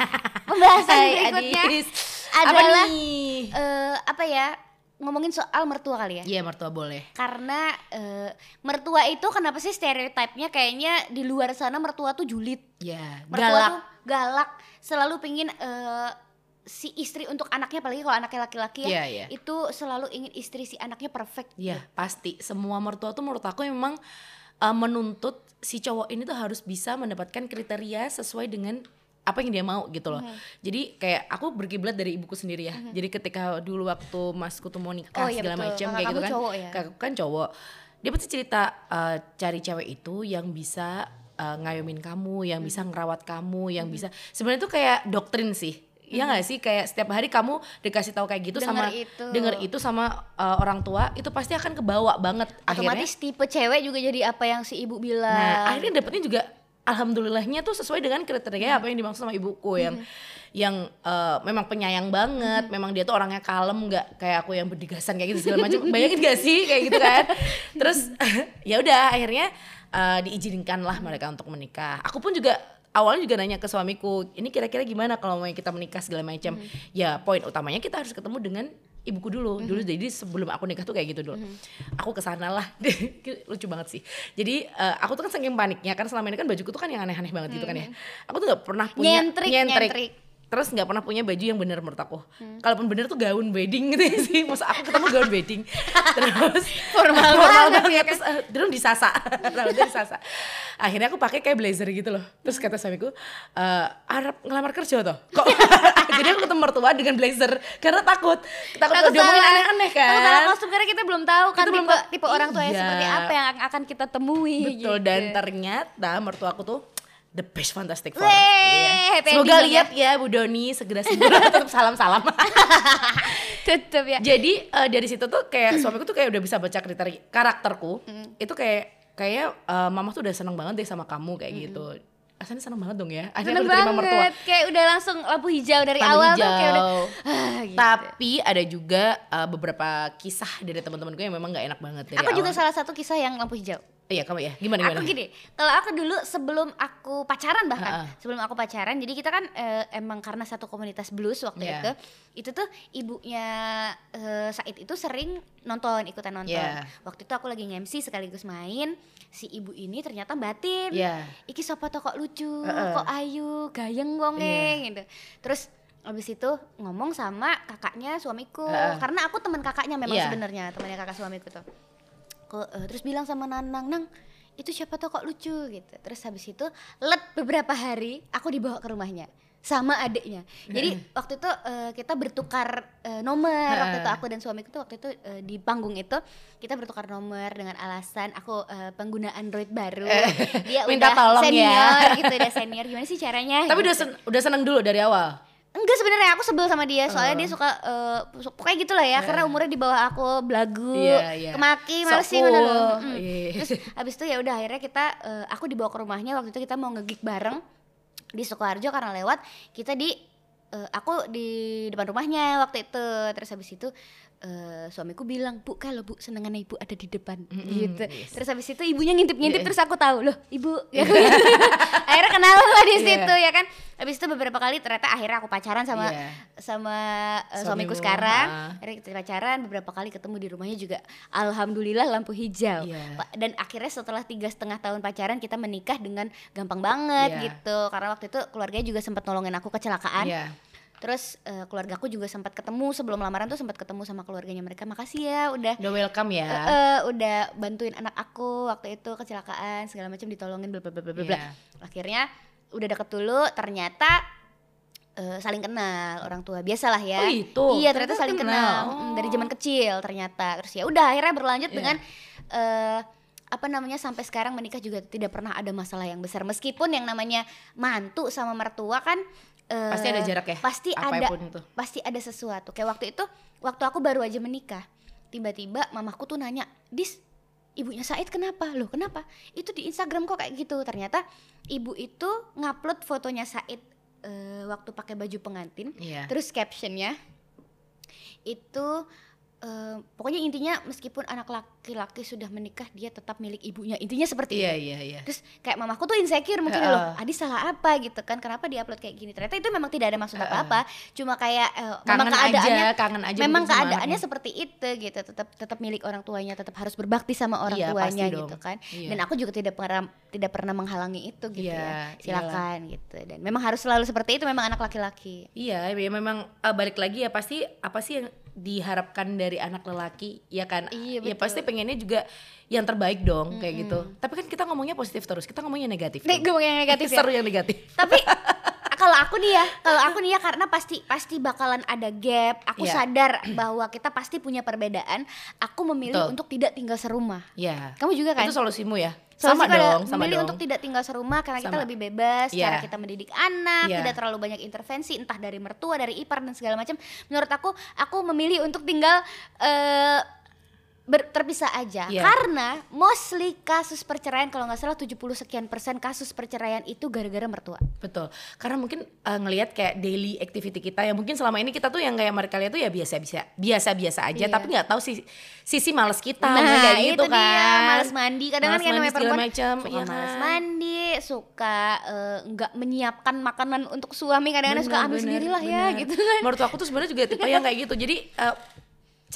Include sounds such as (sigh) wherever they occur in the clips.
(laughs) pembahasan Hai, berikutnya Adis. adalah apa nih? eh, apa ya ngomongin soal mertua kali ya Iya mertua boleh. karena eh, mertua itu kenapa sih stereotipnya kayaknya di luar sana mertua tuh julid Ya, mertua galak. tuh galak selalu pingin eh, si istri untuk anaknya apalagi kalau anaknya laki-laki ya Iya, iya. itu selalu ingin istri si anaknya perfect Iya, pasti. Semua mertua tuh menurut aku memang uh, menuntut si cowok ini tuh harus bisa mendapatkan kriteria sesuai dengan apa yang dia mau gitu loh. Mhm. Jadi kayak aku berkiblat dari ibuku sendiri ya. Jadi ketika dulu waktu masku tuh mau nikah Oh, iya, segala macam Kakak kayak gitu kan. cowok ya? Kakakku kan cowok. Dia pasti cerita uh, cari cewek itu yang bisa uh, ngayomin kamu, yang bisa Mhm. ngerawat kamu, yang bisa sebenarnya tuh kayak doktrin sih. Iya nggak sih kayak setiap hari kamu dikasih tahu kayak gitu Denger sama itu. denger itu sama uh, orang tua itu pasti akan kebawa banget akhirnya otomatis tipe cewek juga jadi apa yang si ibu bilang Nah, akhirnya dapetnya juga alhamdulillahnya tuh sesuai dengan kriteria apa yang dimaksud sama ibuku yang yang eh, memang penyayang banget, memang dia tuh orangnya kalem nggak kayak aku yang berdigasan kayak gitu segala macam. Bayangin gak sih kayak gitu kan? (laughs) Terus (laughs) ya udah akhirnya eh, diizinkan lah mereka untuk menikah. Aku pun juga awalnya juga nanya ke suamiku, ini kira-kira gimana kalau mau kita menikah segala macam. Ya poin utamanya kita harus ketemu dengan ibuku dulu. Dulu jadi sebelum aku nikah tuh kayak gitu dulu. Aku ke sana lah. (laughs) Lucu banget sih. Jadi eh, aku tuh kan saking paniknya kan selama ini kan bajuku tuh kan yang aneh-aneh banget gitu kan ya. Aku tuh nggak pernah punya Nyentrik, nyentrik. Terus nggak pernah punya baju yang bener menurut aku. Kalaupun bener tuh gaun wedding gitu ya sih. Masa aku ketemu gaun wedding. (laughs) Terus Formal (laughs) banget ya terus eh, terus disasa (laughs) rambutnya disasa akhirnya aku pakai kayak blazer gitu loh. Terus kata suamiku eh Arab ngelamar kerja tuh kok? Jadi aku ketemu mertua dengan blazer. Karena takut. Takut Takut salah. aneh-aneh Takut salah kan? kostum karena kita belum tahu kan Kita belum tipe, tipe orang tua yang Iya. seperti apa yang akan kita temui betul. gitu. dan ternyata mertua aku tuh the best fantastic four. Weh, Iya. semoga ending lihat ya Bu Doni segera sembuh (laughs) tetap salam-salam. (laughs) Tetep ya. Jadi eh, dari situ tuh kayak suamiku tuh kayak udah bisa baca kriteria karakterku itu kayak kayak eh, mama tuh udah seneng banget deh sama kamu kayak gitu. Asalnya seneng banget dong ya. Akhirnya Seneng aku diterima mertua. Banget Kayak udah langsung lampu hijau dari Lampu awal tuh kayak udah hijau. ah, gitu. tapi ada juga eh, beberapa kisah dari teman-temanku yang memang nggak enak banget. Dari Aku juga awal. salah satu kisah yang lampu hijau iya kamu ya gimana gimana Aku gini, kalau aku dulu sebelum aku pacaran bahkan, Ha-ha. sebelum aku pacaran, jadi kita kan eh, emang karena satu komunitas blues waktu Iya. itu, itu tuh ibunya eh, Said itu sering nonton, ikutan nonton. Iya. Waktu itu aku lagi nge-MC sekaligus main, si ibu ini ternyata batin. Iya. Iki tuh kok lucu, Heeh. kok ayu, gayeng wonge Iya. gitu. Terus Abis itu ngomong sama kakaknya suamiku, Heeh. karena aku teman kakaknya memang Iya. sebenarnya temannya kakak suamiku tuh ke eh, terus bilang sama Nanang Nang itu siapa tuh kok lucu gitu. Terus habis itu let beberapa hari aku dibawa ke rumahnya sama adiknya. Jadi waktu itu eh, kita bertukar eh, nomor. Waktu itu aku dan suamiku tuh waktu itu eh, di panggung itu kita bertukar nomor dengan alasan aku eh, pengguna Android baru. Dia Minta udah tolong ya. senior gitu udah senior. Gimana sih caranya? Tapi gitu. udah sen- udah seneng dulu dari awal Enggak sebenarnya aku sebel sama dia soalnya dia suka su- pokoknya gitu lah ya karena umurnya di bawah aku belagu Iya, iya. kemaki males sih ngono cool. loh. Mm. Iya. terus habis itu ya udah akhirnya kita eh, aku dibawa ke rumahnya waktu itu kita mau ngegig bareng di Sukoharjo karena lewat kita di eh, aku di depan rumahnya waktu itu terus habis itu eh, suamiku bilang bu kalau bu senengannya ibu ada di depan gitu yes. terus habis itu ibunya ngintip-ngintip Iya. terus aku tahu loh ibu (laughs) ya (laughs) akhirnya kenalan lah di situ ya kan habis itu beberapa kali ternyata akhirnya aku pacaran sama Iya. sama eh, Suamimu, suamiku sekarang akhirnya kita pacaran beberapa kali ketemu di rumahnya juga alhamdulillah lampu hijau. Pa- dan akhirnya setelah tiga setengah tahun pacaran kita menikah dengan gampang banget Iya. gitu karena waktu itu keluarganya juga sempat nolongin aku kecelakaan Iya. Terus eh, keluargaku juga sempat ketemu sebelum lamaran tuh sempat ketemu sama keluarganya mereka makasih ya udah udah welcome ya eh, eh, udah bantuin anak aku waktu itu kecelakaan segala macam ditolongin bla bla bla bla bla. Iya. akhirnya udah deket dulu ternyata eh, saling kenal orang tua biasalah ya Oh, gitu? iya ternyata Ternyata saling kenal. kenal, Mm, dari zaman kecil ternyata terus ya udah akhirnya berlanjut Iya. dengan eh, apa namanya sampai sekarang menikah juga tidak pernah ada masalah yang besar meskipun yang namanya mantu sama mertua kan eh, Pasti ada jarak ya? pasti ada Apa pun itu. pasti ada sesuatu kayak waktu itu waktu aku baru aja menikah tiba-tiba mamaku tuh nanya dis ibunya Said kenapa loh kenapa itu di Instagram kok kayak gitu ternyata ibu itu ngupload fotonya Said eh, waktu pakai baju pengantin Iya. terus captionnya itu eh, pokoknya intinya meskipun anak laki-laki sudah menikah dia tetap milik ibunya. Intinya seperti Iya itu. iya iya. terus kayak mamaku tuh insecure mungkin Heeh. loh Adi salah apa? gitu kan. Kenapa dia upload kayak gini? Ternyata itu memang tidak ada maksud apa-apa. Cuma kayak eh, memang keadaannya aja, kangen aja memang keadaannya seperti itu gitu. Tetap tetap milik orang tuanya tetap harus berbakti sama orang Iya, tuanya gitu dong. kan. Iya. dan aku juga tidak pernah tidak pernah menghalangi itu gitu Iya, ya. silakan gitu. Dan memang harus selalu seperti itu memang anak laki-laki. Iya, ya memang eh, balik lagi ya pasti apa sih yang diharapkan dari anak lelaki ya kan? Iya, Ya betul. pasti pengennya juga yang terbaik dong kayak gitu. Tapi kan kita ngomongnya positif terus, kita ngomongnya negatif. Nih gue yang negatif ya Seru yang negatif. tapi (laughs) kalau aku nih ya kalau aku nih ya karena pasti pasti bakalan ada gap aku Iya. sadar bahwa kita pasti punya perbedaan aku memilih Betul. untuk tidak tinggal serumah Ya. kamu juga kan Itu solusimu ya? Solusi sama pada dong, sama memilih dong. untuk tidak tinggal serumah karena kita Sama. lebih bebas Iya. cara kita mendidik anak Iya. tidak terlalu banyak intervensi entah dari mertua dari ipar dan segala macam menurut aku aku memilih untuk tinggal eh, ber- terpisah aja Iya. karena mostly kasus perceraian kalau nggak salah 70 sekian persen kasus perceraian itu gara-gara mertua Betul. Karena mungkin eh, ngelihat kayak daily activity kita ya mungkin selama ini kita tuh yang kayak mereka lihat tuh ya biasa-biasa biasa-biasa aja Iya. tapi nggak tahu sih sisi males kita nah kayak gitu itu kan. dia males mandi kadang Males kan mandi perempuan macam, suka iya males kan? mandi suka eh, nggak menyiapkan makanan untuk suami kadang-kadang suka ambil benar, sendirilah ya gitu kan Menurut aku tuh sebenarnya juga tipe yang kayak gitu. Jadi eh,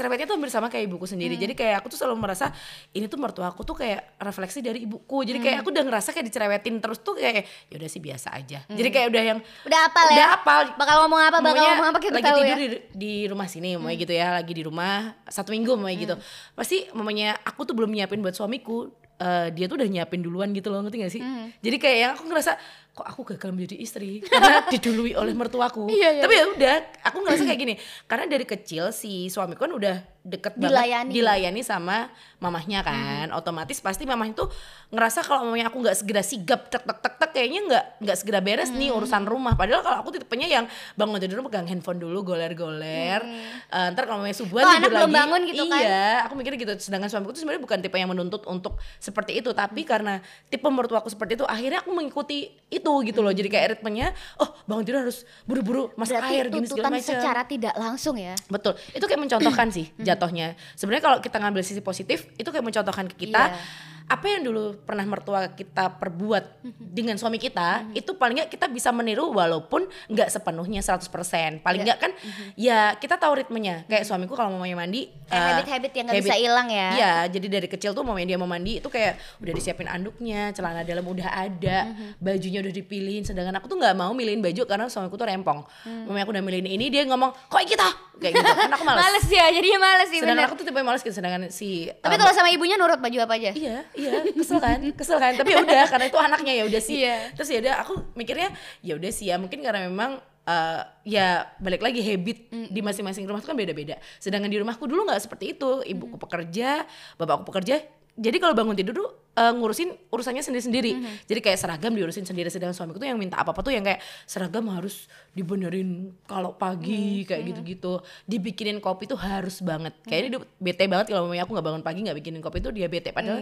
cerewetnya tuh hampir sama kayak ibuku sendiri. Hmm. Jadi kayak aku tuh selalu merasa ini tuh mertua aku tuh kayak refleksi dari ibuku. Jadi Hmm. kayak aku udah ngerasa kayak dicerewetin terus tuh kayak ya udah sih biasa aja. Jadi kayak udah yang udah apal udah Hmm. ya apal. bakal ngomong apa bakal ngomong apa kita lagi tahu tidur ya di, di rumah sini mau gitu ya lagi di rumah satu minggu mau gitu Hmm. pasti mamanya aku tuh belum nyiapin buat suamiku eh, dia tuh udah nyiapin duluan gitu loh ngerti gak sih Hmm. jadi kayak yang aku ngerasa kok aku gagal menjadi istri? Karena (laughs) didului oleh mertuaku. Iya, iya. tapi ya udah aku ngerasa kayak gini. Karena dari kecil si suamiku kan udah deket banget Dilayani. dilayani sama mamahnya kan. Otomatis pasti mamahnya tuh ngerasa kalau mamanya aku nggak segera sigap tek tek tek tek kayaknya nggak nggak segera beres nih urusan rumah. Padahal kalau aku tipenya yang bangun tidur pegang handphone dulu goler goler ntar kalau mamanya subuhan Oh, tidur anak belum lagi. bangun gitu kan? iya aku mikirnya gitu. Sedangkan suamiku tuh sebenarnya bukan tipe yang menuntut untuk seperti itu. Tapi karena tipe mertuaku seperti itu akhirnya aku mengikuti itu gitu loh. Jadi kayak ritmenya oh bangun tidur harus buru-buru masak berarti air gini segala macam secara tidak langsung ya? Betul, itu kayak mencontohkan sih jatuhnya. Sebenarnya kalau kita ngambil sisi positif, itu kayak mencontohkan ke kita. Iya. Apa yang dulu pernah mertua kita perbuat Hmm. dengan suami kita, itu paling nggak kita bisa meniru walaupun nggak sepenuhnya 100%. Paling nggak kan ya kita tahu ritmenya. Kayak suamiku kalau mamanya mandi eh, habit-habit yang nggak bisa habit- hilang ya. Iya, jadi dari kecil tuh mamanya dia mau mandi itu kayak udah disiapin anduknya, celana dalam udah ada, bajunya udah dipilihin. Sedangkan aku tuh nggak mau milihin baju karena suamiku tuh rempong. Hmm. Mamanya aku udah milihin ini, dia ngomong kok kita kayak gitu. Kan aku males. (laughs) males ya jadinya males sih Sedangkan bener aku tuh tipe males gitu, sedangkan si tapi um, kalau sama ibunya nurut baju apa aja Iya, iya, kesel kan, kesel kan. Tapi ya udah, karena itu anaknya ya udah sih. Iya. Terus ya udah, aku mikirnya ya udah sih ya, mungkin karena memang eh, ya balik lagi habit di masing-masing rumah itu kan beda-beda. Sedangkan di rumahku dulu nggak seperti itu. Ibuku pekerja, bapakku pekerja. Jadi kalau bangun tidur tuh eh, ngurusin urusannya sendiri-sendiri. Jadi kayak seragam diurusin sendiri. Sedangkan suamiku tuh yang minta apa-apa tuh yang kayak seragam harus dibenerin kalau pagi kayak gitu-gitu. Dibikinin kopi tuh harus banget. Kayaknya dia bete banget kalau mamanya aku nggak bangun pagi nggak bikinin kopi tuh dia bete. Padahal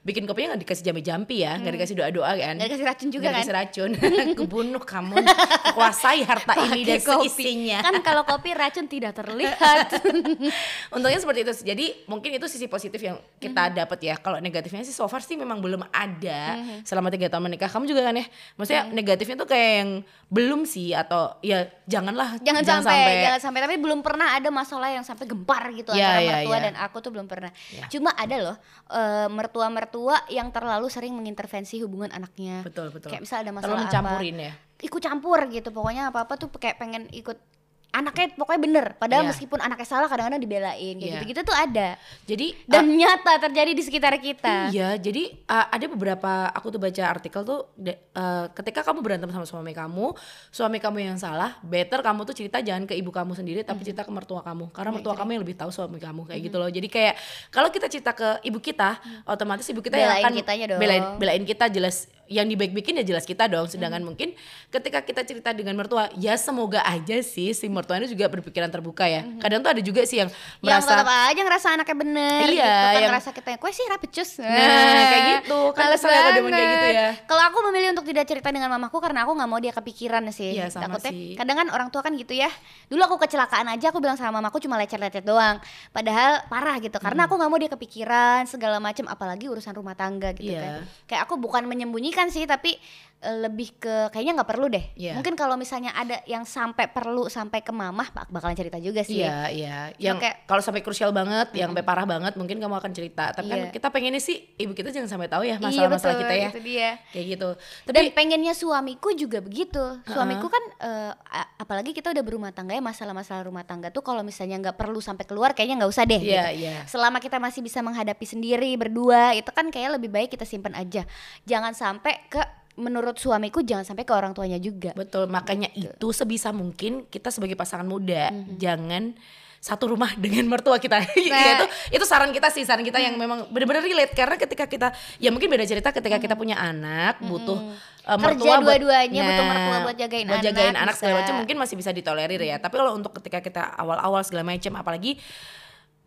bikin kopinya nggak dikasih jampi-jampi ya, nggak dikasih doa-doa kan. Nggak dikasih racun juga Nggak kan? dikasih racun. (laughs) (laughs) Kubunuh kamu, kuasai harta ini dan kopi. seisinya. kan kalau kopi racun tidak terlihat (laughs) Untungnya seperti itu. Jadi mungkin itu sisi positif yang kita Mhm. dapat ya. Kalau negatifnya sih so far sih memang belum ada Mhm. selama tiga tahun menikah. Kamu juga kan ya? Maksudnya negatifnya tuh kayak yang belum sih atau ya janganlah jangan, sampai, jangan sampai tapi belum pernah ada masalah yang sampai gempar gitu Iya, antara iya, mertua iya. dan aku tuh belum pernah Iya. cuma ada loh eh, mertua-mertua yang terlalu sering mengintervensi hubungan anaknya Betul betul. kayak misal ada masalah Terlalu apa mencampurin ya. ikut campur gitu pokoknya apa apa tuh kayak pengen ikut anaknya pokoknya bener padahal Iya. meskipun anaknya salah kadang-kadang dibelain kayak Iya. gitu-gitu tuh ada Jadi dan nyata terjadi di sekitar kita Iya, jadi uh, ada beberapa aku tuh baca artikel tuh de- uh, ketika kamu berantem sama suami kamu, suami kamu yang salah, better kamu tuh cerita jangan ke ibu kamu sendiri tapi cerita ke mertua kamu karena mertua kamu yang lebih tahu suami kamu kayak gitu loh. Jadi kayak kalau kita cerita ke ibu kita, otomatis ibu kita yang Belain akan kitanya dong. belain belain kita jelas yang dibaik-baikin ya jelas kita dong. Sedangkan mungkin ketika kita cerita dengan mertua, ya semoga aja sih si mertua ini juga berpikiran terbuka ya. Kadang tuh ada juga sih yang yang merasa tetap aja ngerasa anaknya bener Iya, gitu kan yang- ngerasa kita kue sih rapet cus Nah, kayak gitu. Kan ya kalau demen kayak gitu ya. kalau aku memilih untuk tidak cerita dengan mamaku karena aku nggak mau dia kepikiran sih Iya, sama takutnya sih. kadang kan orang tua kan gitu ya dulu aku kecelakaan aja aku bilang sama mamaku cuma lecet-lecet doang padahal parah gitu karena aku nggak mau dia kepikiran segala macam apalagi urusan rumah tangga gitu Iya. kan kayak aku bukan menyembunyikan sih tapi lebih ke kayaknya nggak perlu deh Iya. mungkin kalau misalnya ada yang sampai perlu sampai ke mamah bak- bakalan cerita juga sih Iya, iya. Yang kayak- kalau sampai krusial banget, yang sampai parah banget, mungkin kamu akan cerita. Tapi kan Iya. kita pengennya sih ibu kita jangan sampai tahu ya Iya, masalah-masalah betul, kita ya. itu dia Kayak gitu. dan Tapi pengennya suamiku juga begitu suamiku kan eh, a- apalagi kita udah berumah tangga ya masalah-masalah rumah tangga tuh kalau misalnya nggak perlu sampai keluar kayaknya nggak usah deh Iya, gitu. iya. selama kita masih bisa menghadapi sendiri berdua itu kan kayak lebih baik kita simpan aja jangan sampai ke menurut suamiku jangan sampai ke orang tuanya juga. Betul, makanya itu sebisa mungkin kita sebagai pasangan muda jangan satu rumah (laughs) dengan mertua kita. (laughs) Ya, itu itu saran kita sih, saran kita yang memang benar-benar relate. Karena ketika kita ya mungkin beda cerita ketika kita punya anak butuh uh, Kerja mertua buat- dua-duanya, butuh Nah, mertua buat jagain buat jagain anak, anak segala macam mungkin masih bisa ditolerir ya. Tapi kalau untuk ketika kita awal-awal segala macam apalagi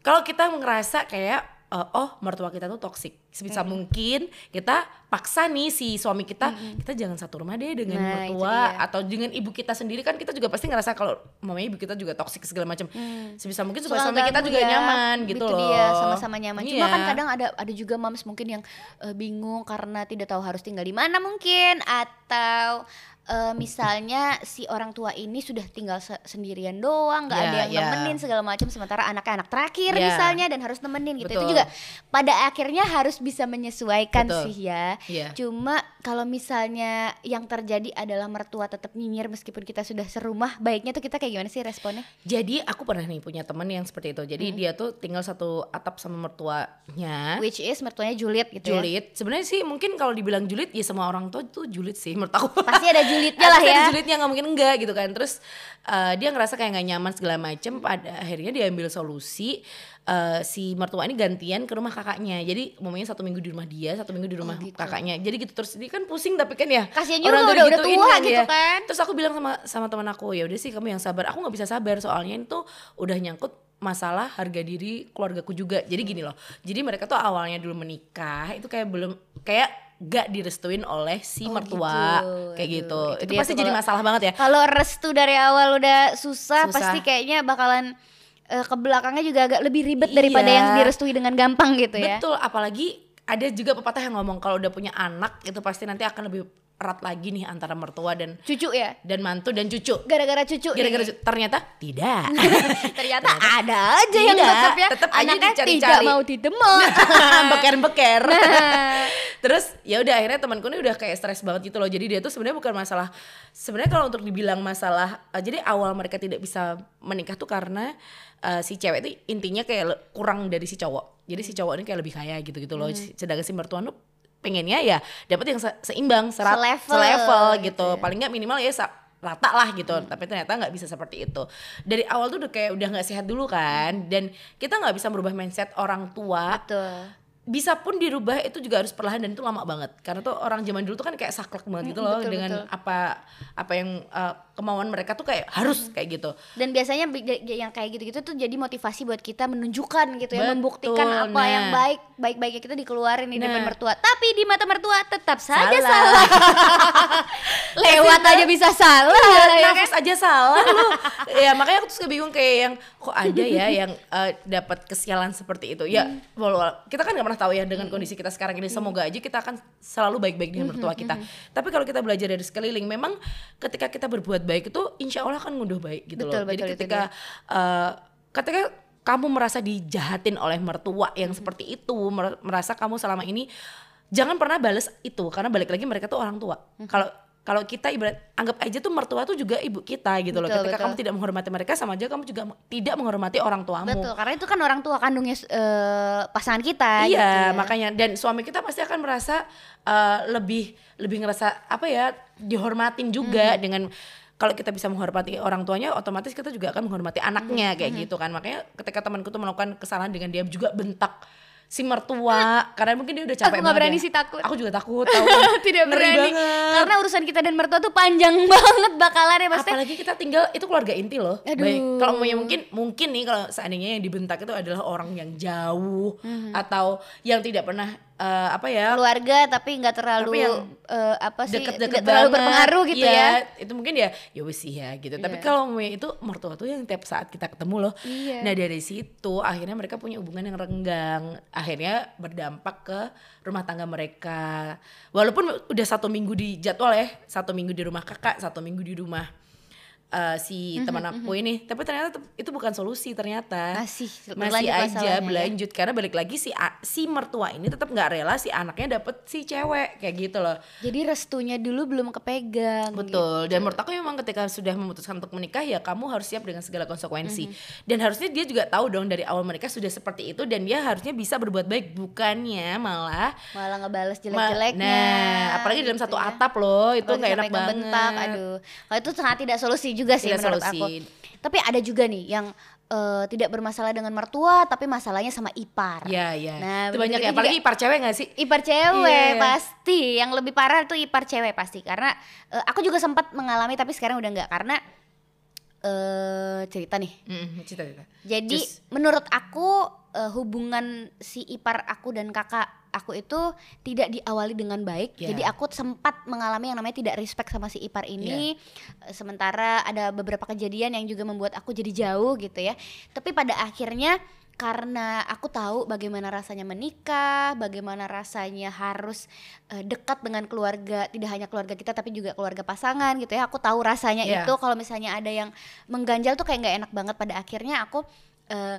kalau kita ngerasa kayak uh, oh mertua kita tuh toksik sebisa mungkin kita paksa nih si suami kita kita jangan satu rumah deh dengan Nah, mertua atau dengan ibu kita sendiri. Kan kita juga pasti ngerasa kalau mamanya ibu kita juga toksik segala macam. Sebisa mungkin supaya suami kita juga ya. nyaman gitu Itu loh. dia sama-sama nyaman. Cuma Iya. kan kadang ada ada juga moms mungkin yang eh, bingung karena tidak tahu harus tinggal di mana mungkin atau eh, misalnya si orang tua ini sudah tinggal se- sendirian doang, nggak Iya, ada yang iya. nemenin segala macam sementara anaknya anak terakhir Iya. misalnya dan harus nemenin gitu. Itu Betul. juga pada akhirnya harus bisa menyesuaikan Betul. sih ya. Iya. Cuma kalau misalnya yang terjadi adalah mertua tetap nyinyir meskipun kita sudah serumah, baiknya tuh kita kayak gimana sih responnya? jadi aku pernah nih punya temen yang seperti itu. Jadi dia tuh tinggal satu atap sama mertuanya. Which is mertuanya Juliet gitu ya. julid. Sebenarnya sih mungkin kalau dibilang julid ya semua orang tua tuh julid sih menurut aku. Pasti ada julidnya (laughs) lah Pasti ada ya. julidnya nggak mungkin enggak gitu kan. Terus eh, dia ngerasa kayak nggak nyaman segala macem. Pada akhirnya dia ambil solusi eh, si mertua ini gantian ke rumah kakaknya jadi umumnya satu minggu di rumah dia satu minggu di rumah gitu. kakaknya jadi gitu terus dia kan pusing tapi kan ya Kasian juga orang udah- udah tua kan gitu ya. kan. terus aku bilang sama sama teman aku ya udah sih kamu yang sabar aku nggak bisa sabar soalnya itu udah nyangkut masalah harga diri keluargaku juga jadi gini loh jadi mereka tuh awalnya dulu menikah itu kayak belum kayak gak direstuin oleh si Oh, mertua gitu. kayak Aduh, gitu itu itu, dia pasti jadi masalah banget ya Kalau restu dari awal udah susah, Susah. pasti kayaknya bakalan eh, ke belakangnya juga agak lebih ribet daripada Iya. yang direstui dengan gampang gitu ya. betul apalagi ada juga pepatah yang ngomong kalau udah punya anak itu pasti nanti akan lebih erat lagi nih antara mertua dan Cucu ya. dan mantu dan cucu Gara-gara cucu. gara-gara nih. cu- ternyata tidak (laughs) ternyata ada aja yang tetap ya. tetap aja dicari-cari. tidak mau didemek. (laughs) beker-beker Nah. (laughs) terus ya udah akhirnya temanku ini udah kayak stres banget gitu loh jadi dia tuh sebenarnya bukan masalah sebenarnya kalau untuk dibilang masalah eh, jadi awal mereka tidak bisa menikah tuh karena eh, si cewek itu intinya kayak kurang dari si cowok jadi si cowok ini kayak lebih kaya gitu gitu loh Hmm. sedangkan si mertua tuh pengennya ya dapat yang se- seimbang serat, Selevel selevel gitu gitu ya. paling nggak minimal ya rata lah gitu tapi ternyata nggak bisa seperti itu dari awal tuh udah kayak udah nggak sehat dulu kan dan kita nggak bisa merubah mindset orang tua Betul. Bisa pun dirubah itu juga harus perlahan dan itu lama banget karena tuh orang zaman dulu tuh kan kayak saklek banget gitu loh betul, dengan betul. apa apa yang uh, kemauan mereka tuh kayak harus kayak gitu Dan biasanya bi- j- yang kayak gitu-gitu tuh jadi motivasi buat kita menunjukkan gitu ya, Betul, membuktikan apa nah. yang baik, baik-baiknya kita dikeluarin di depan Nah. mertua. Tapi di mata mertua tetap saja Salah. salah. (laughs) Lewat aja bisa salah. Iya, ya kan? nafas aja salah lu ya makanya aku tuh suka bingung kayak yang kok ada ya (laughs) yang uh, dapat kesialan seperti itu ya walau kita kan nggak pernah tahu ya dengan kondisi kita sekarang ini. Semoga aja kita akan selalu baik-baik dengan mertua kita. tapi kalau kita belajar dari sekeliling memang ketika kita berbuat baik itu insya Allah kan ngunduh baik gitu Betul, loh. Betul, jadi ketika uh, ketika kamu merasa dijahatin oleh mertua yang seperti itu mer- merasa kamu selama ini jangan pernah bales itu. Karena balik lagi mereka tuh orang tua. Kalau kalau kita ibarat anggap aja tuh mertua tuh juga ibu kita gitu loh Betul, ketika betul. kamu tidak menghormati mereka sama aja kamu juga tidak menghormati orang tuamu Betul, karena itu kan orang tua kandungnya eh, pasangan kita gitu Iya, ya. makanya dan suami kita pasti akan merasa eh, lebih lebih ngerasa apa ya dihormatin juga dengan kalau kita bisa menghormati orang tuanya, otomatis kita juga akan menghormati anaknya kayak gitu kan. Makanya ketika temanku tuh melakukan kesalahan dengan dia juga bentak si mertua karena mungkin dia udah capek Aku banget berani ya. sih takut. Aku juga takut tahu. kan. (laughs) Tidak Ngeri berani. banget. Karena urusan kita dan mertua tuh panjang (laughs) banget bakalan ya maksudnya. Apalagi kita tinggal itu keluarga inti loh. Aduh. Baik, kalau mau mungkin mungkin nih kalau seandainya yang dibentak itu adalah orang yang jauh Mhm. atau yang tidak pernah eh, apa ya keluarga tapi nggak terlalu Tapi yang eh, apa sih deket-deket tidak terlalu banget. berpengaruh gitu Iya, ya. Itu mungkin ya ya wis sih ya gitu. Tapi Iya. kalau itu mertua tuh yang tiap saat kita ketemu loh. Iya. Nah, dari situ akhirnya mereka punya hubungan yang renggang. Akhirnya berdampak ke rumah tangga mereka. Walaupun udah satu minggu di jadwal ya, satu minggu di rumah kakak, satu minggu di rumah eh, si Mhm, teman aku ini. Tapi ternyata te- itu bukan solusi ternyata. Masih masih berlanjut aja ya. berlanjut karena balik lagi si si mertua ini tetap nggak rela si anaknya dapet si cewek kayak gitu loh. Jadi restunya dulu belum kepegang. Betul. Dan menurut aku memang ketika sudah memutuskan untuk menikah ya kamu harus siap dengan segala konsekuensi. Mhm. Dan harusnya dia juga tahu dong dari awal menikah sudah seperti itu dan dia harusnya bisa berbuat baik bukannya malah gitu. Malah ngebales jelek-jeleknya. Nah, apalagi dalam gitu satu ya. atap loh, itu nggak enak banget. ngebentak, Aduh. Kalau itu sangat tidak solusi juga sih Tidak menurut solusi. aku. Tapi ada juga nih yang eh, tidak bermasalah dengan mertua tapi masalahnya sama ipar. Ya, ya. Nah, itu banyak ya, juga- apalagi ipar cewek gak sih? Ipar cewek Iya. pasti, yang lebih parah tuh ipar cewek pasti karena eh, aku juga sempat mengalami tapi sekarang udah nggak karena eh cerita nih. Mm, cita-cita. Jadi Just- menurut aku eh, hubungan si ipar aku dan kakak aku itu tidak diawali dengan baik. Ya. Jadi aku sempat mengalami yang namanya tidak respect sama si ipar ini. Ya. Eh, Sementara ada beberapa kejadian yang juga membuat aku jadi jauh gitu ya. Tapi pada akhirnya karena aku tahu bagaimana rasanya menikah, bagaimana rasanya harus eh, dekat dengan keluarga, tidak hanya keluarga kita tapi juga keluarga pasangan gitu ya. Aku tahu rasanya Iya. itu kalau misalnya ada yang mengganjal tuh kayak nggak enak banget pada akhirnya aku eh,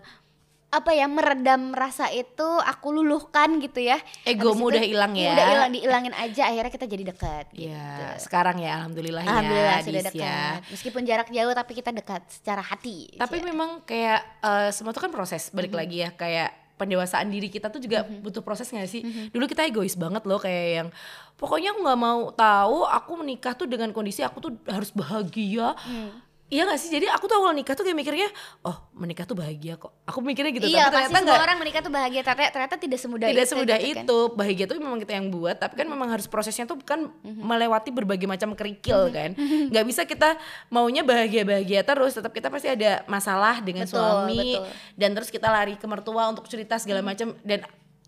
apa ya meredam rasa itu aku luluhkan gitu ya Habis itu, udah hilang ya. udah hilang diilangin aja akhirnya kita jadi dekat gitu. Ya, sekarang ya alhamdulillah, alhamdulillah ya, sudah Dis ya. dekat meskipun jarak jauh tapi kita dekat secara hati Tapi Cia. memang kayak eh, semua itu kan proses balik Mm-hmm. lagi ya kayak pendewasaan diri kita tuh juga butuh proses gak sih? Dulu kita egois banget loh kayak yang pokoknya aku nggak mau tahu aku menikah tuh dengan kondisi aku tuh harus bahagia. Mm. Iya gak sih? Jadi aku tuh awal nikah tuh kayak mikirnya, oh menikah tuh bahagia kok. Aku mikirnya gitu. iya tapi pasti ternyata semua nggak orang menikah tuh bahagia ternyata, ternyata tidak semudah tidak itu semudah gitu kan. itu. Bahagia tuh memang kita yang buat, tapi kan memang harus prosesnya tuh kan Mm-hmm. melewati berbagai macam kerikil kan. (laughs) Nggak bisa kita maunya bahagia-bahagia terus, tetap kita pasti ada masalah dengan Betul, suami betul. Mm-hmm. dan terus kita lari ke mertua untuk cerita segala macam dan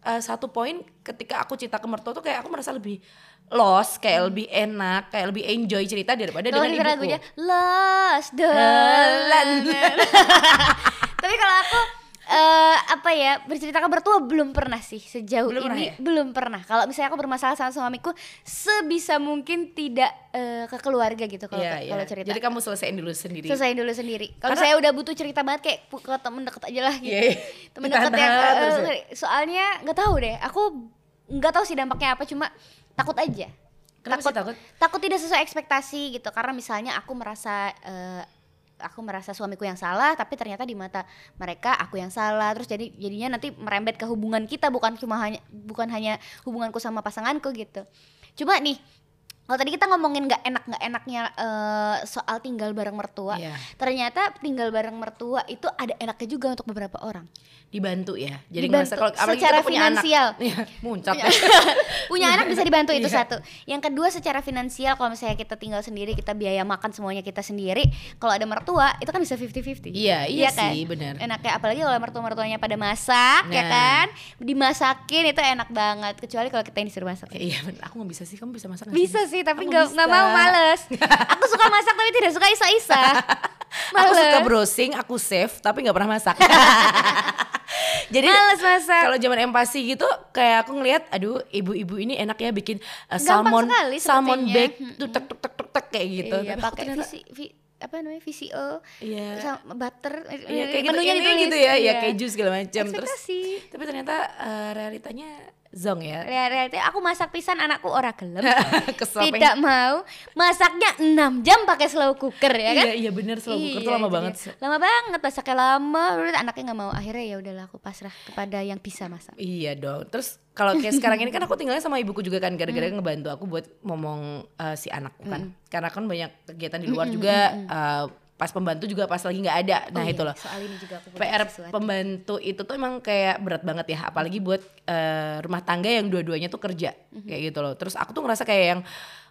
eh, satu poin ketika aku cerita ke mertua tuh kayak aku merasa lebih lost, kayak lebih enak, kayak lebih enjoy cerita daripada. Kalau dengan ibuku. lagunya Lost the. (laughs) Tapi kalau aku eh apa ya bercerita ke mertua belum pernah sih sejauh Belum pernah ini ya? belum pernah. Kalau misalnya aku bermasalah sama suamiku sebisa mungkin tidak eh, ke keluarga gitu kalau Iya, iya. kalau cerita. Jadi kamu selesaiin dulu sendiri. Selesaiin dulu sendiri. Kalau saya udah butuh cerita banget kayak ke temen deket aja lah gitu. Iya, iya. (laughs) Temen deket yang eh, terus ya. eh, soalnya nggak tahu deh. Aku nggak tahu sih dampaknya apa cuma takut aja. Kenapa sih takut? takut tidak sesuai ekspektasi gitu karena misalnya aku merasa eh, aku merasa suamiku yang salah tapi ternyata di mata mereka aku yang salah. Terus jadi jadinya nanti merembet ke hubungan kita bukan cuma hanya bukan hanya hubunganku sama pasanganku gitu. Cuma nih kalau tadi kita ngomongin nggak enak nggak enaknya eh, soal tinggal bareng mertua Iya. ternyata tinggal bareng mertua itu ada enaknya juga untuk beberapa orang Dibantu ya. Jadi Dibantu ngerasa kalau apalagi secara kita punya finansial. anak. (laughs) Iya, muncat ya. (laughs) punya anak bisa dibantu itu Iya. satu. Yang kedua secara finansial kalau misalnya kita tinggal sendiri kita biaya makan semuanya kita sendiri. Kalau ada mertua itu kan bisa 50-50. Iya, iya kan? sih, benar. Enaknya apalagi kalau mertua-mertuanya pada masak ya Nah. kan. Dimasakin itu enak banget kecuali kalau kita yang disuruh masak. Iya, bener. aku nggak bisa sih. Kamu bisa masak Bisa sih tapi Aku nggak nggak mau males. (laughs) aku suka masak tapi tidak suka isa-isa. Aku suka browsing, aku save, tapi nggak pernah masak. (laughs) Jadi Males masak. kalau zaman empati gitu, kayak aku ngelihat, aduh, ibu-ibu ini enak ya bikin uh, salmon, sekali salmon bake, tuh tek tek tek tek tek kayak gitu. Iya, Tapi pakai ternyata- visi, vi- apa namanya VCO Iya. sama butter Iya, kayak gitu, menunya ditulis. gitu ya, ya Iya. keju segala macam. Terus, tapi ternyata uh, realitanya zong ya. Real- Realita aku masak pisan anakku ora gelem. (laughs) Tidak mau. Masaknya 6 jam pakai slow cooker ya kan? Iya, iya bener slow cooker tuh Iya, lama banget. dia. Lama banget masaknya lama. Terus anaknya nggak mau. Akhirnya ya udahlah aku pasrah kepada yang bisa masak. Iya dong. Terus kalau kayak sekarang ini kan aku tinggalnya sama ibuku juga kan gara-gara Hmm. ngebantu aku buat ngomong eh, si anakku kan. Karena kan banyak kegiatan di luar juga eh, pas pembantu juga pas lagi nggak ada nah Oh iya, itu loh Soal ini juga aku PR sesuatu. pembantu itu tuh emang kayak berat banget ya apalagi buat eh, rumah tangga yang dua-duanya tuh kerja Mhm. kayak gitu loh terus aku tuh ngerasa kayak yang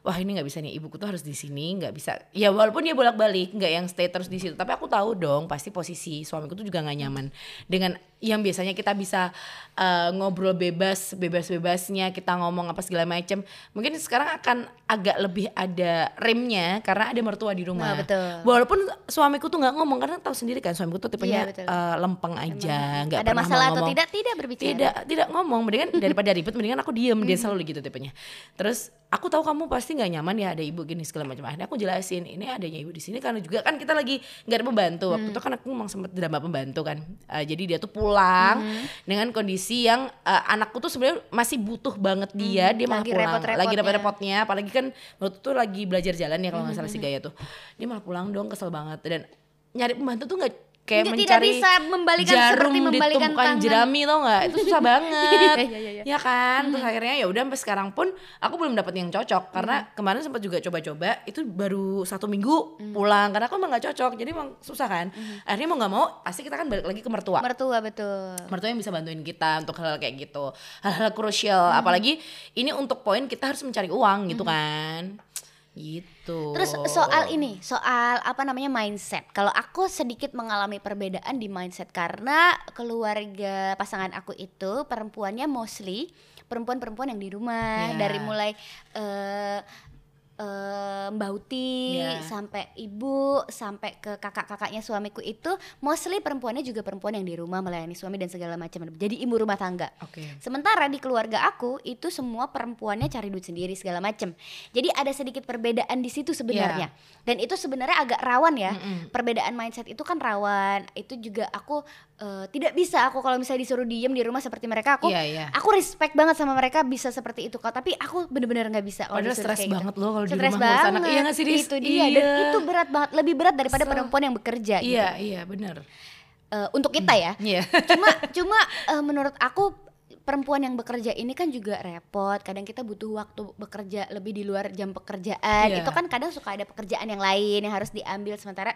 wah ini nggak bisa nih ibuku tuh harus di sini nggak bisa ya walaupun dia bolak-balik nggak yang stay terus di situ tapi aku tahu dong pasti posisi suamiku tuh juga nggak nyaman dengan yang biasanya kita bisa eh, ngobrol bebas bebas-bebasnya kita ngomong apa segala macem mungkin sekarang akan agak lebih ada remnya karena ada mertua di rumah Nah, betul. walaupun suamiku tuh nggak ngomong karena tahu sendiri kan suamiku tuh tipenya betul. eh, lempeng aja nggak ada pernah masalah mau atau ngomong. tidak tidak berbicara tidak tidak ngomong mendingan daripada ribet mendingan aku diem dia selalu gitu tipenya terus aku tahu kamu pasti nggak nyaman ya ada ibu gini segala macam. Akhirnya aku jelasin ini adanya ibu di sini karena juga kan kita lagi nggak ada pembantu. Waktu itu kan aku memang sempat drama pembantu kan. Eh, jadi dia tuh pulang dengan kondisi yang eh, anakku tuh sebenarnya masih butuh banget dia dia malah lagi pulang. repot-repotnya. lagi repot-repotnya apalagi kan waktu itu lagi belajar jalan ya kalau nggak salah si Gaya tuh. Dia malah pulang dong kesel banget. Dan nyari pembantu tuh nggak kayak Nggak, tidak mencari bisa membalikan jarum seperti membalikan ditumpukan tangan. jerami tau nggak? Itu susah (laughs) banget. Iya, iya, iya. ya kan? Terus akhirnya ya udah sampai sekarang pun aku belum dapat yang cocok. Karena kemarin sempat juga coba-coba itu baru satu minggu pulang. Karena aku emang nggak cocok jadi emang susah kan? Akhirnya mau nggak mau pasti kita kan balik lagi ke mertua. Mertua betul. Mertua yang bisa bantuin kita untuk hal-hal kayak gitu. Hal-hal krusial. Apalagi ini untuk poin kita harus mencari uang gitu kan gitu Terus soal ini, soal apa namanya mindset. Kalau aku sedikit mengalami perbedaan di mindset karena keluarga pasangan aku itu perempuannya mostly perempuan-perempuan yang di rumah Ya. dari mulai eh eh, Mbak Uti Ya. sampai ibu sampai ke kakak-kakaknya suamiku itu mostly perempuannya juga perempuan yang di rumah melayani suami dan segala macam. Jadi ibu rumah tangga. oke Sementara di keluarga aku itu semua perempuannya cari duit sendiri segala macem. Jadi ada sedikit perbedaan di situ sebenarnya. Dan itu sebenarnya agak rawan ya. Perbedaan mindset itu kan rawan. Itu juga aku eh, tidak bisa aku kalau misalnya disuruh diem di rumah seperti mereka aku Iya, iya. aku respect banget sama mereka bisa seperti itu kok. Tapi aku bener-bener nggak bisa kalau Padahal stres gitu. banget loh kalau di rumah banget. anak. Iya nggak sih, Dis? Itu dia dan Iya. itu berat banget, lebih berat daripada Kesel. perempuan yang bekerja gitu. iya iya benar Eh, untuk kita ya iya cuma cuma eh, menurut aku perempuan yang bekerja ini kan juga repot. Kadang kita butuh waktu bekerja lebih di luar jam pekerjaan. Iya. itu kan kadang suka ada pekerjaan yang lain yang harus diambil. Sementara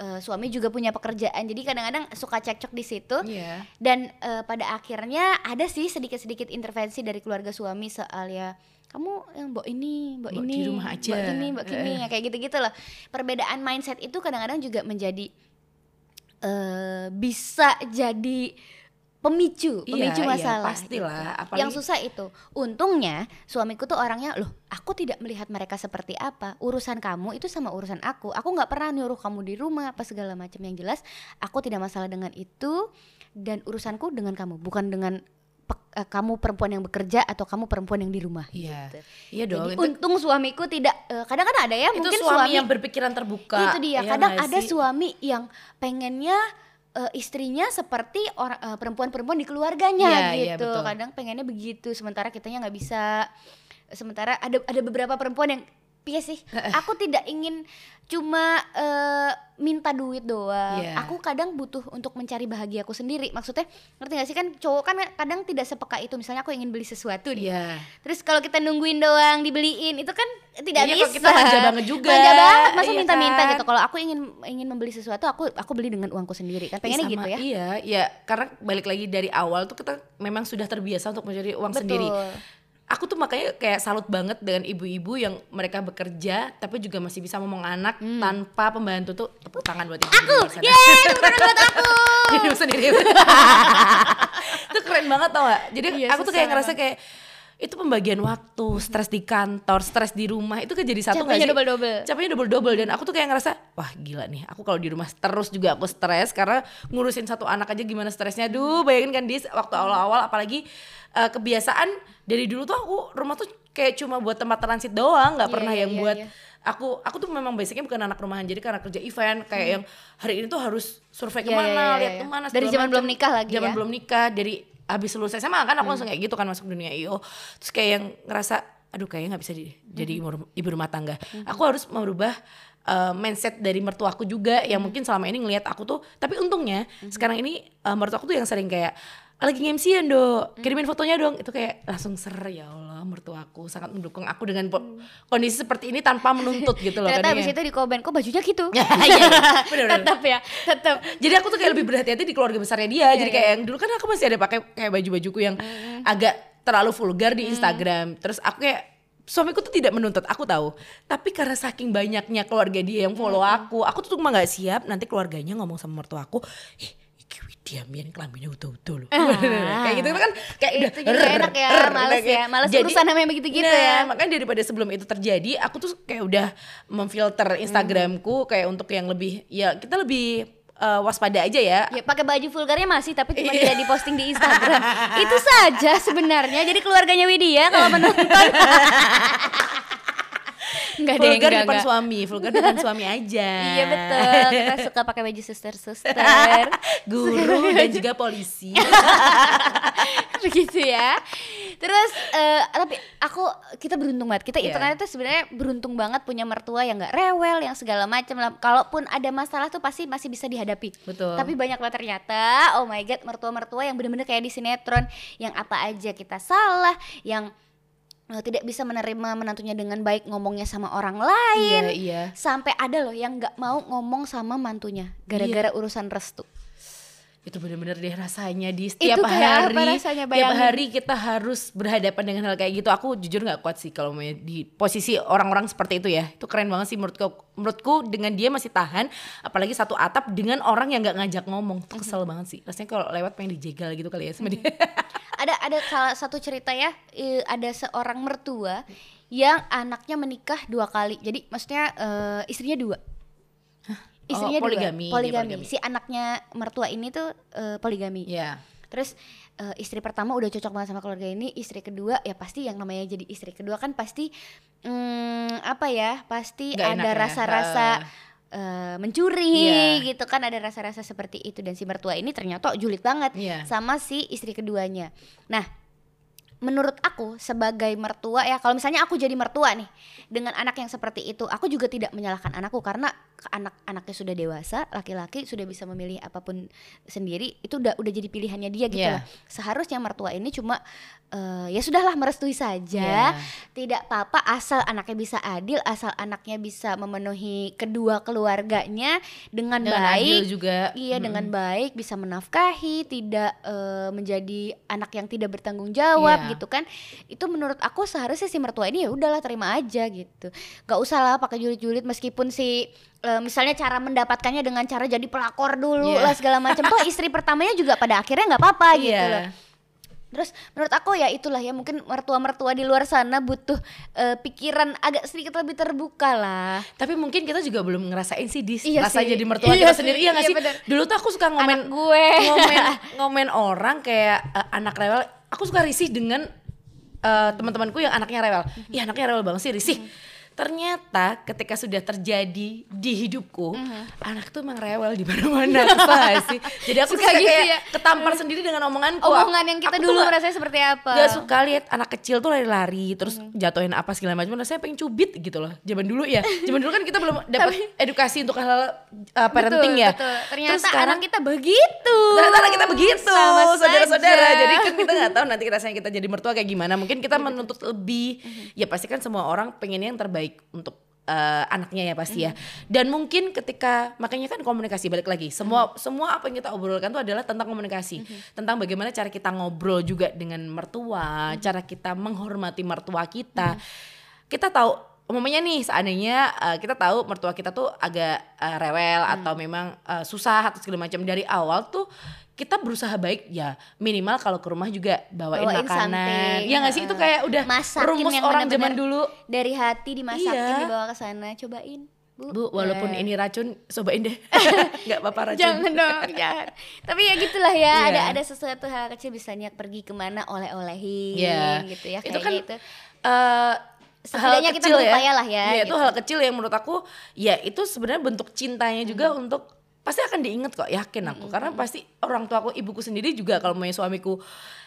eh, suami juga punya pekerjaan. Jadi kadang-kadang suka cekcok di situ. Iya. Dan eh, pada akhirnya ada sih sedikit-sedikit intervensi dari keluarga suami soal ya kamu yang mbok ini, mbok ini, di rumah aja. mbok ini, mbok ya kayak gitu-gitu loh. Perbedaan mindset itu kadang-kadang juga menjadi eh bisa jadi pemicu, Iya, pemicu iya, masalah. pastilah. gitu. Apalagi- Yang susah itu. Untungnya suamiku tuh orangnya, loh, aku tidak melihat mereka seperti apa. Urusan kamu itu sama urusan aku. Aku nggak pernah nyuruh kamu di rumah apa segala macam. Yang jelas, aku tidak masalah dengan itu dan urusanku dengan kamu, bukan dengan eh, kamu perempuan yang bekerja atau kamu perempuan yang di rumah. iya gitu. iya dong Jadi itu, untung suamiku tidak eh, kadang-kadang ada ya itu mungkin suami, suami yang berpikiran terbuka itu dia ya kadang ada sih? suami yang pengennya eh, istrinya seperti orang eh, perempuan-perempuan di keluarganya Iya, iya, gitu betul. kadang pengennya begitu sementara kitanya nggak bisa sementara ada ada beberapa perempuan yang Iya sih, aku tidak ingin cuma eh, minta duit doang. Iya. Aku kadang butuh untuk mencari bahagiaku sendiri. Maksudnya, ngerti gak sih kan cowok kan kadang tidak sepeka itu. Misalnya aku ingin beli sesuatu nih. iya Terus kalau kita nungguin doang dibeliin itu kan tidak Iya, bisa. kita manja banget juga. Manja banget, masa Iya minta-minta kan? gitu. Kalau aku ingin ingin membeli sesuatu, aku aku beli dengan uangku sendiri. Kan pengennya Sama, gitu ya. Iya, iya. Karena balik lagi dari awal tuh kita memang sudah terbiasa untuk mencari uang Betul. sendiri. Aku tuh makanya kayak salut banget dengan ibu-ibu yang mereka bekerja tapi juga masih bisa ngomong anak tanpa pembantu tuh tepuk tangan buat ibu. Aku, Yeay, tepuk tangan buat aku. (laughs) Hidup sendiri. (laughs) itu keren banget tau gak? Jadi Iya, aku tuh kayak ngerasa kayak itu pembagian waktu, stres di kantor, stres di rumah itu kan jadi satu Capeknya sih? double-double. Capeknya double-double dan aku tuh kayak ngerasa wah gila nih aku kalau di rumah terus juga aku stres karena ngurusin satu anak aja gimana stresnya duh bayangin kan di waktu awal-awal apalagi eh, kebiasaan dari dulu tuh aku rumah tuh kayak cuma buat tempat transit doang nggak Iya, pernah iya, yang iya, buat iya. aku aku tuh memang basicnya bukan anak rumahan jadi karena kerja event kayak yang hari ini tuh harus survei Iya, ke mana iya, iya, lihat iya. ke mana Dari zaman belum nikah lagi zaman ya? belum nikah dari habis lulus SMA kan aku langsung kayak gitu kan masuk dunia IO terus kayak yang ngerasa aduh kayaknya nggak bisa di- jadi ibu, ibu rumah tangga. Aku harus merubah uh, mindset dari mertuaku juga yang mungkin selama ini ngelihat aku tuh tapi untungnya sekarang ini uh, mertuaku tuh yang sering kayak lagi nge-MC-an dong kirimin fotonya dong. Itu kayak langsung ser ya Allah mertuaku sangat mendukung aku dengan po- kondisi seperti ini tanpa menuntut gitu loh Ternyata kadang abis ya. itu di komen kok bajunya gitu. Ya, (laughs) iya, iya. (laughs) Bener-bener. tetap ya, tetap. Jadi aku tuh kayak lebih berhati-hati di keluarga besarnya dia. Jadi kayak yang dulu kan aku masih ada pakai kayak baju-bajuku yang agak terlalu vulgar di Instagram. Terus aku kayak suamiku tuh tidak menuntut, aku tahu. Tapi karena saking banyaknya keluarga dia yang follow aku, aku tuh cuma nggak siap nanti keluarganya ngomong sama mertua aku, "Eh, iki dia mian kelaminnya utuh-utuh loh." (laughs) kayak gitu kan kayak udah Itu juga enak ya, "Rrr," males ya, males Jadi- urusan namanya begitu-gitu Nah, ya. makanya daripada sebelum itu terjadi aku tuh kayak udah memfilter Instagramku kayak untuk yang lebih ya kita lebih eh, waspada aja ya Ya pakai baju vulgarnya masih tapi cuma Iya. tidak diposting di Instagram. Itu saja sebenarnya. Jadi keluarganya Widya kalau (laughs) menonton (laughs) Enggak deh, vulgar enggak, depan enggak. suami, vulgar depan suami aja. Iya betul. Kita suka pakai baju suster-suster. (laughs) Guru dan juga polisi. (laughs) begitu ya. Terus eh, tapi aku kita beruntung banget. Kita Iya. internet tuh sebenarnya beruntung banget punya mertua yang nggak rewel, yang segala macam. lah. Kalaupun ada masalah tuh pasti masih bisa dihadapi. Betul. Tapi banyak banget ternyata, oh my god, mertua-mertua yang bener-bener kayak di sinetron, yang apa aja kita salah, yang tidak bisa menerima menantunya dengan baik ngomongnya sama orang lain. Iya, iya. Sampai ada loh yang nggak mau ngomong sama mantunya gara-gara Iya. urusan restu. Itu bener-bener deh rasanya di setiap apa hari. rasanya? Tiap Bayangin. hari kita harus berhadapan dengan hal kayak gitu. Aku jujur nggak kuat sih kalau di posisi orang-orang seperti itu ya. Itu keren banget sih menurutku. Menurutku dengan dia masih tahan, apalagi satu atap dengan orang yang nggak ngajak ngomong. Itu kesel banget sih. Rasanya kalau lewat pengen dijegal gitu kali ya sama dia. (laughs) ada ada salah satu cerita ya ada seorang mertua yang anaknya menikah dua kali. Jadi maksudnya eh, istrinya dua. Istrinya Oh, poligami, dua. poligami. poligami. si anaknya mertua ini tuh eh, poligami. Iya. terus eh, istri pertama udah cocok banget sama keluarga ini istri kedua ya pasti yang namanya jadi istri kedua kan pasti hmm, apa ya pasti enak ada ya, eh, mencuri Iya. gitu kan ada rasa-rasa seperti itu dan si mertua ini ternyata julid banget Iya. sama si istri keduanya. Nah, menurut aku sebagai mertua ya kalau misalnya aku jadi mertua nih dengan anak yang seperti itu, aku juga tidak menyalahkan anakku karena anak-anaknya sudah dewasa, laki-laki sudah bisa memilih apa pun sendiri, itu udah udah jadi pilihannya dia gitu. Lah. Seharusnya mertua ini cuma eh, ya sudahlah merestui saja, Iya. tidak apa-apa asal anaknya bisa adil, asal anaknya bisa memenuhi kedua keluarganya dengan, Dengan baik. adil juga. Iya dengan baik bisa menafkahi, tidak eh, menjadi anak yang tidak bertanggung jawab Iya. gitu kan. Itu menurut aku seharusnya si mertua ini ya udahlah terima aja gitu. Gak usah lah pakai julid-julid meskipun si eh, misalnya cara mendapatkannya dengan cara jadi pelakor dulu Iya. lah segala macam. Toh istri pertamanya juga pada akhirnya nggak apa-apa gitu Iya. loh. Terus menurut aku ya itulah ya mungkin mertua-mertua di luar sana butuh eh, pikiran agak sedikit lebih terbuka lah. Tapi mungkin kita juga belum ngerasain sih dis Iya rasa sih. jadi mertua Iya kita sih, sendiri iya gak iya sih? bener. Dulu tuh aku suka ngomen Anak gue. ngomen ngomen orang kayak eh, anak rewel. Aku suka risih dengan eh, teman-temanku yang anaknya rewel. Iya anaknya rewel banget sih risih. Ternyata ketika sudah terjadi di hidupku, Mhm. anak tuh emang rewel di mana-mana, (laughs) sih? Jadi aku Suka gitu kayak ya? ketampar sendiri dengan omonganku. Omongan yang kita Aku dulu merasa seperti apa? Gak suka lihat anak kecil tuh lari-lari terus Mhm. jatuhin apa segala macam. Rasanya pengen cubit gitu loh. Zaman dulu ya. Zaman dulu kan kita belum (laughs) dapat edukasi untuk hal uh, parenting betul, ya. Betul. Ternyata Terus sekarang anak kita begitu. ternyata anak kita begitu, saudara-saudara. Jadi kan kita nggak tahu nanti rasanya kita jadi mertua kayak gimana. Mungkin kita menuntut lebih. Mhm. Ya pasti kan semua orang pengen yang terbaik untuk uh, anaknya ya pasti Mhm. ya. Dan mungkin ketika makanya kan komunikasi balik lagi. Semua Mhm. semua apa yang kita obrolkan itu adalah tentang komunikasi. Tentang bagaimana cara kita ngobrol juga dengan mertua, Mhm. cara kita menghormati mertua kita. Kita tahu umumnya nih seandainya uh, kita tahu mertua kita tuh agak uh, rewel atau memang uh, susah atau segala macam dari awal tuh kita berusaha baik ya minimal kalau ke rumah juga bawain, Bawain makanan something, ya nggak sih itu kayak udah Masakin rumus yang orang zaman dulu Dari hati dimasakin Iya. dibawa ke sana, cobain. Bu, bu walaupun Eh, ini racun cobain deh (laughs) nggak apa-apa racun Jangan dong, jangan. Tapi ya gitulah ya, Iya. ada ada sesuatu hal kecil misalnya pergi ke mana oleh-olehin Iya. gitu ya. Itu Kayaknya kan itu. eh, Setidaknya kita berupaya lah ya, Iya, itu gitu. hal kecil yang menurut aku ya itu sebenarnya bentuk cintanya juga Hmm. untuk pasti akan diingat kok yakin aku karena pasti orang tua aku ibuku sendiri juga kalau punya suamiku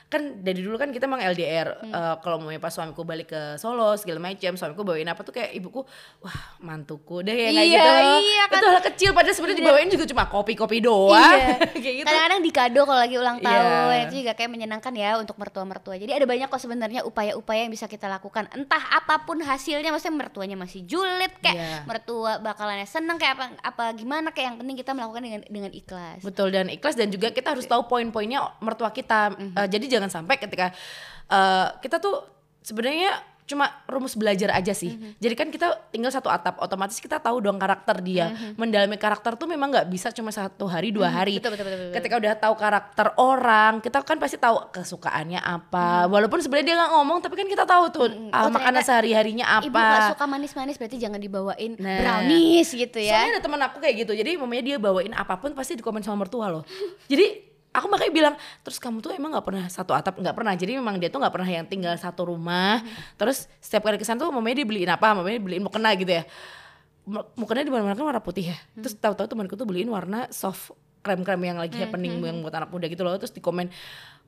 kan dari dulu kan kita emang LDR Hmm. eh, kalau mau pas suamiku balik ke Solo segala macam suamiku bawain apa tuh kayak ibuku wah mantuku deh ya kayak Iya, gitu iya kan. itu hal kecil padahal sebenarnya dibawain juga cuma kopi-kopi doang Iya. (laughs) kayak gitu Kadang-kadang di kado kalau lagi ulang Iya. tahun itu juga kayak menyenangkan ya untuk mertua-mertua. Jadi ada banyak kok sebenarnya upaya-upaya yang bisa kita lakukan. Entah apa pun hasilnya, maksudnya mertuanya masih julid kayak Iya. mertua bakalannya seneng kayak apa apa gimana kayak yang penting kita melakukan dengan dengan ikhlas. Betul dan ikhlas dan juga kita harus tahu poin-poinnya mertua kita. Mhm. Eh, jadi jangan sampai ketika eh, kita tuh sebenarnya cuma rumus belajar aja sih. Mhm. Jadi kan kita tinggal satu atap, otomatis kita tahu dong karakter dia. Mendalami karakter tuh memang nggak bisa cuma satu hari dua hari. Mhm. Betul, betul, betul, betul. Ketika udah tahu karakter orang, kita kan pasti tahu kesukaannya apa. Walaupun sebenarnya dia nggak ngomong, tapi kan kita tahu tuh Mhm. ah, Oh, makanan ternyata sehari-harinya apa. Ibu gak suka manis-manis berarti jangan dibawain Nah. brownies gitu ya. Soalnya ada teman aku kayak gitu. Jadi mamanya dia bawain apa pun pasti dikomen sama mertua loh. Jadi aku makanya bilang, terus kamu tuh emang nggak pernah satu atap nggak pernah. Jadi memang dia tuh nggak pernah yang tinggal satu rumah. Terus setiap kali ke sana tuh mamanya dia beliin apa? Mamanya beliin mukena gitu ya. Mu- Mukena di mana-mana kan warna putih ya. Terus tahu-tahu temanku tuh beliin warna soft krem-krem yang lagi happening yang buat anak muda gitu loh. Terus di komen,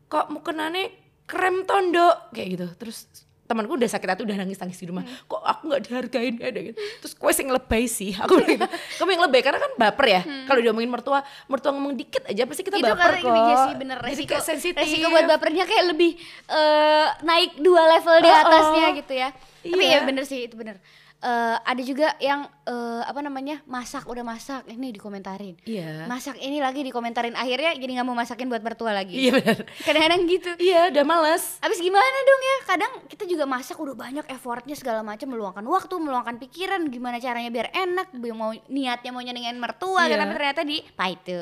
kok mukenanya krem tondo kayak gitu. Terus temanku udah sakit hati udah nangis nangis di rumah. Kok aku nggak dihargain? Ya ada gitu. Terus kue sing lebay sih aku bilang (laughs) gitu. Kamu yang lebay karena kan baper ya. Kalau diomongin mertua mertua ngomong dikit aja pasti kita itu baper karena kok ini iya sih bener. Jadi resiko kayak sensitif. resiko buat bapernya kayak lebih eh, naik dua level di Oh, oh. atasnya gitu ya. Tapi Iya. ya bener sih itu bener. Eh, ada juga yang eh, apa namanya masak udah masak ini dikomentarin iya masak ini lagi dikomentarin akhirnya jadi nggak mau masakin buat mertua lagi iya benar kadang-kadang gitu iya udah males Abis gimana dong ya? Kadang kita juga masak udah banyak effortnya segala macam meluangkan waktu, meluangkan pikiran gimana caranya biar enak, biar mau niatnya mau nyenengin mertua, Iya. tapi ternyata di itu.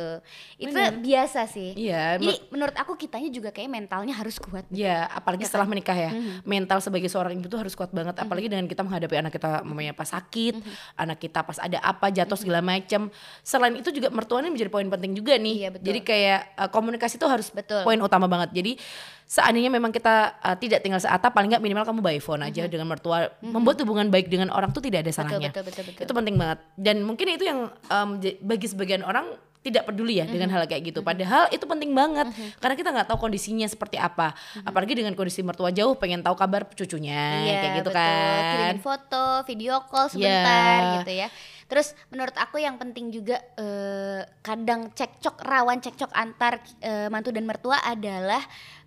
Itu Bener. biasa sih. iya Jadi menurut aku kitanya juga kayak mentalnya harus kuat. Ya, apalagi Ya setelah kan? menikah ya, Mhm. mental sebagai seorang ibu tuh harus kuat banget. Apalagi dengan kita menghadapi anak kita, mamanya pas sakit, Mhm. anak kita pas ada apa jatuh segala macam. Selain itu juga mertuanya menjadi poin penting juga nih. Iya, betul. Jadi kayak uh, komunikasi tuh harus Betul. poin utama banget. Jadi seandainya memang kita uh, tidak tinggal seatap, paling nggak minimal kamu by phone aja dengan mertua, membuat hubungan baik dengan orang tuh tidak ada Mhm. Betul, salahnya. betul, betul, betul. Itu penting banget. Dan mungkin itu yang um, bagi sebagian orang tidak peduli ya Mhm. dengan hal kayak gitu. Padahal itu penting banget karena kita nggak tahu kondisinya seperti apa. Apalagi dengan kondisi mertua jauh pengen tahu kabar cucunya kayak gitu Mhm. betul. kan. Kirimin foto, video call sebentar Iya. gitu ya. Terus menurut aku yang penting juga eh, kadang cekcok rawan cekcok antar eh, mantu dan mertua adalah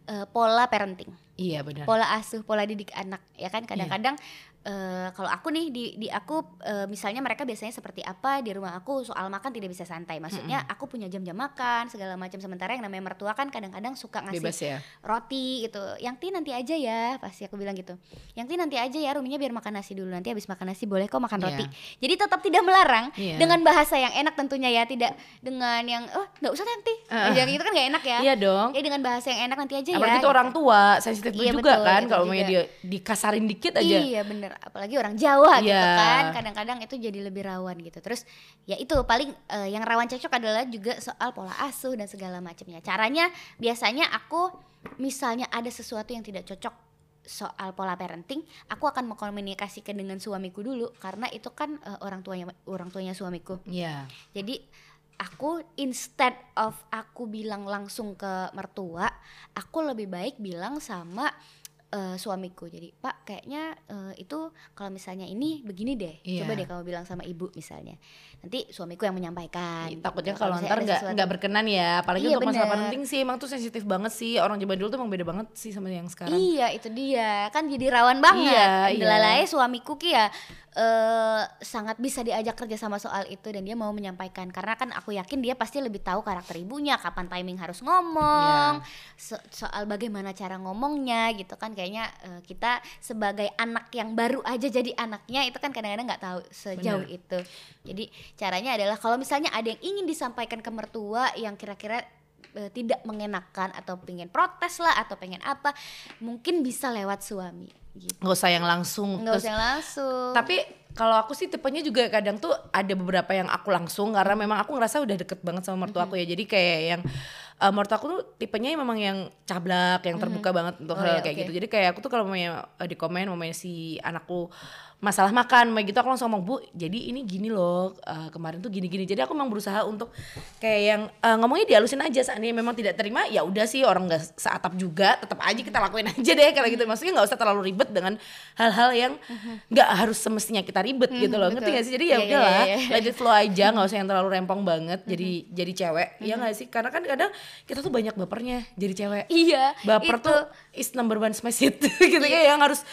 eh, pola parenting. Iya benar. pola asuh, pola didik anak ya kan kadang-kadang eh, kalau aku nih di di aku eh, misalnya mereka biasanya seperti apa di rumah aku soal makan tidak bisa santai. Maksudnya aku punya jam-jam makan segala macam. Sementara yang namanya mertua kan kadang-kadang suka ngasih Bebas ya. roti gitu. Yang ti nanti aja ya pasti aku bilang gitu. Yang ti nanti aja ya ruminya biar makan nasi dulu. Nanti habis makan nasi boleh kok makan Iya. roti. Jadi tetap tidak melarang Iya. dengan bahasa yang enak tentunya ya. Tidak dengan yang oh nggak usah nanti yang itu kan nggak enak ya. Iya dong. ya dengan bahasa yang enak nanti aja Apalagi ya itu gitu. orang tua, sensitif Iya, juga betul, kan itu kalau mau dia dikasarin dikit aja. Iya bener, apalagi orang Jawa gitu Iya. kan, kadang-kadang itu jadi lebih rawan gitu. Terus ya itu paling eh, yang rawan cekcok adalah juga soal pola asuh dan segala macamnya. Caranya biasanya aku misalnya ada sesuatu yang tidak cocok soal pola parenting, aku akan mengkomunikasikan dengan suamiku dulu karena itu kan eh, orang tuanya orang tuanya suamiku. Iya. Jadi aku instead of aku bilang langsung ke mertua, aku lebih baik bilang sama eh, suamiku. Jadi Pak kayaknya eh, itu kalau misalnya ini begini deh, coba Iya. deh kamu bilang sama ibu misalnya. Nanti suamiku yang menyampaikan. Takutnya gitu. kalau ntar nggak nggak berkenan ya, apalagi Iya, untuk masalah bener. parenting sih emang tuh sensitif banget sih. Orang zaman dulu tuh emang beda banget sih sama yang sekarang. Iya itu dia kan jadi rawan banget. Iya, iya. Suamiku ki ya eh, sangat bisa diajak kerja sama soal itu dan dia mau menyampaikan karena kan aku yakin dia pasti lebih tahu karakter ibunya kapan timing harus ngomong Iya. so- soal bagaimana cara ngomongnya gitu kan kayaknya eh, kita sebagai anak yang baru aja jadi anaknya itu kan kadang-kadang nggak tahu sejauh Bener. itu. Jadi caranya adalah kalau misalnya ada yang ingin disampaikan ke mertua yang kira-kira eh, tidak mengenakan atau pengen protes lah atau pengen apa mungkin bisa lewat suami gitu Nggak usah yang langsung. nggak usah yang langsung Tapi kalau aku sih tipenya juga kadang tuh ada beberapa yang aku langsung karena memang aku ngerasa udah deket banget sama mertua aku ya. Jadi kayak yang uh, mertua aku tuh tipenya memang yang cablak, yang terbuka banget untuk Oh hal iya, kayak oke. gitu. Jadi kayak aku tuh kalau mau uh, di komen mau si anakku masalah makan kayak gitu aku langsung ngomong bu jadi ini gini loh uh, kemarin tuh gini gini jadi aku memang berusaha untuk kayak yang uh, ngomongnya dihalusin aja. Seandainya memang tidak terima ya udah sih orang nggak seatap juga tetap aja kita lakuin (laughs) aja deh kalau gitu. Maksudnya nggak usah terlalu ribet dengan hal-hal yang nggak harus semestinya kita ribet gitu loh. Ngerti gak sih? Jadi ya Iya, iya, udahlah iya, iya. let it flow aja nggak usah yang terlalu rempong banget jadi jadi cewek. Ya nggak sih? Karena kan kadang kita tuh banyak bapernya jadi cewek. Iya, baper itu. tuh is number one smash (laughs) hit gitu kayak yang harus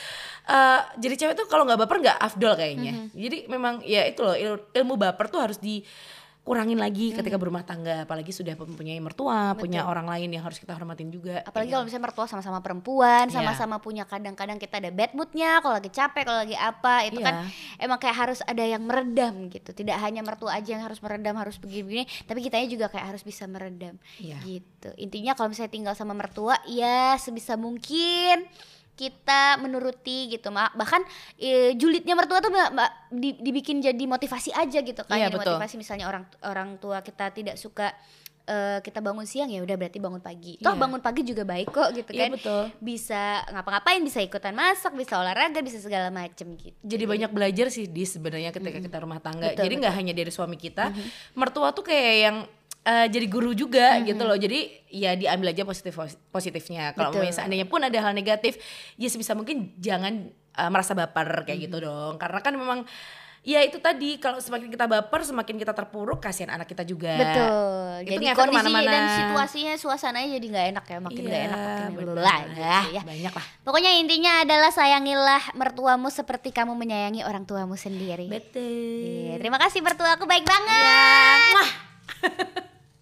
eh, jadi cewek tuh kalau nggak baper nggak afdol kayaknya. Jadi memang ya itu loh il- ilmu baper tuh harus dikurangin lagi ketika berumah tangga. Apalagi sudah mempunyai mertua punya orang lain yang harus kita hormatin juga apalagi Kayak kalau misalnya mertua sama-sama perempuan Iya. sama-sama punya kadang-kadang kita ada bad moodnya kalau lagi capek kalau lagi apa itu kan Iya. emang kayak harus ada yang meredam gitu. Tidak hanya mertua aja yang harus meredam harus begini-begini tapi kitanya juga kayak harus bisa meredam Iya. gitu. Intinya kalau misalnya tinggal sama mertua ya sebisa mungkin kita menuruti gitu Ma- bahkan eh, julidnya mertua tuh mbak, mbak, di- dibikin jadi motivasi aja gitu kan Iya, Jadi betul. motivasi misalnya orang orang tua kita tidak suka eh, kita bangun siang ya udah berarti bangun pagi. Toh Iya. bangun pagi juga baik kok gitu Iya, kan. betul. bisa ngapa-ngapain bisa ikutan masak bisa olahraga bisa segala macem gitu. Jadi banyak belajar sih di sebenarnya ketika kita rumah tangga. Betul, jadi nggak hanya dari suami kita mertua tuh kayak yang eh, jadi guru juga gitu loh. Jadi ya diambil aja positif positifnya. Kalau misalnya pun ada hal negatif ya sebisa mungkin jangan eh, merasa baper kayak gitu dong. Karena kan memang ya itu tadi kalau semakin kita baper semakin kita terpuruk kasihan anak kita juga. Betul. Itu jadi kondisi ke mana-mana. dan situasinya suasananya jadi nggak enak ya. Makin nggak Iya, enak makin benar. lelah ya. Ya, banyak lah. Pokoknya intinya adalah sayangilah mertuamu seperti kamu menyayangi orang tuamu sendiri. Betul. Iya, terima kasih mertua aku baik banget. Ya. (laughs)